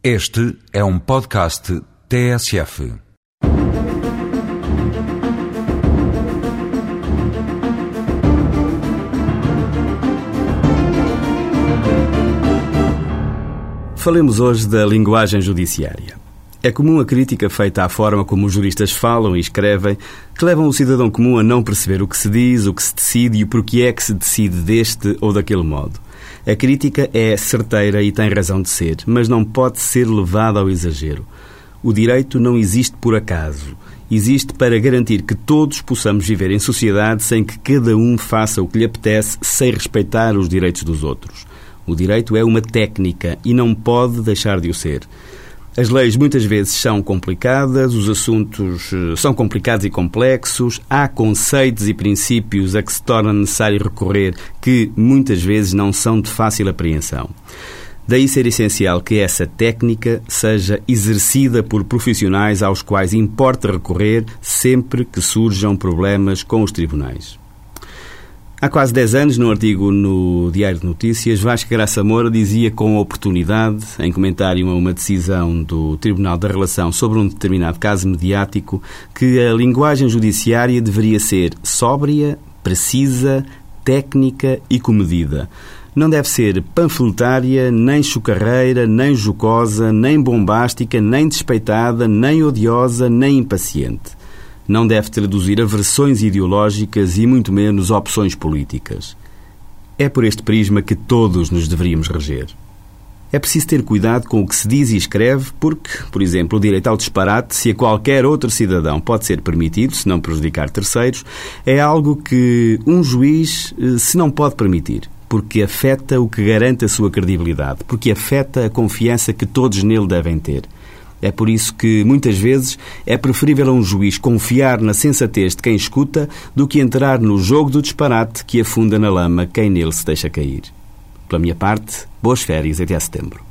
Este é um podcast TSF. Falemos hoje da linguagem judiciária. É comum a crítica feita à forma como os juristas falam e escrevem, que levam o cidadão comum a não perceber o que se diz, o que se decide e o porquê é que se decide deste ou daquele modo. A crítica é certeira e tem razão de ser, mas não pode ser levada ao exagero. O direito não existe por acaso. Existe para garantir que todos possamos viver em sociedade sem que cada um faça o que lhe apetece, sem respeitar os direitos dos outros. O direito é uma técnica e não pode deixar de o ser. As leis muitas vezes são complicadas, os assuntos eh, são complicados e complexos, há conceitos e princípios a que se torna necessário recorrer que muitas vezes não são de fácil apreensão. Daí ser essencial que essa técnica seja exercida por profissionais aos quais importa recorrer sempre que surjam problemas com os tribunais. Há quase 10 anos, num artigo no Diário de Notícias, Vasco Graça Moura dizia com oportunidade, em comentário a uma decisão do Tribunal da Relação sobre um determinado caso mediático, que a linguagem judiciária deveria ser sóbria, precisa, técnica e comedida. Não deve ser panfletária, nem chocarreira, nem jocosa, nem bombástica, nem despeitada, nem odiosa, nem impaciente não deve traduzir aversões ideológicas e muito menos opções políticas. É por este prisma que todos nos deveríamos reger. É preciso ter cuidado com o que se diz e escreve, porque, por exemplo, o direito ao disparate, se a qualquer outro cidadão pode ser permitido, se não prejudicar terceiros, é algo que um juiz eh, se não pode permitir, porque afeta o que garante a sua credibilidade, porque afeta a confiança que todos nele devem ter. É por isso que, muitas vezes, é preferível a um juiz confiar na sensatez de quem escuta do que entrar no jogo do disparate que afunda na lama quem nele se deixa cair. Pela minha parte, boas férias até setembro.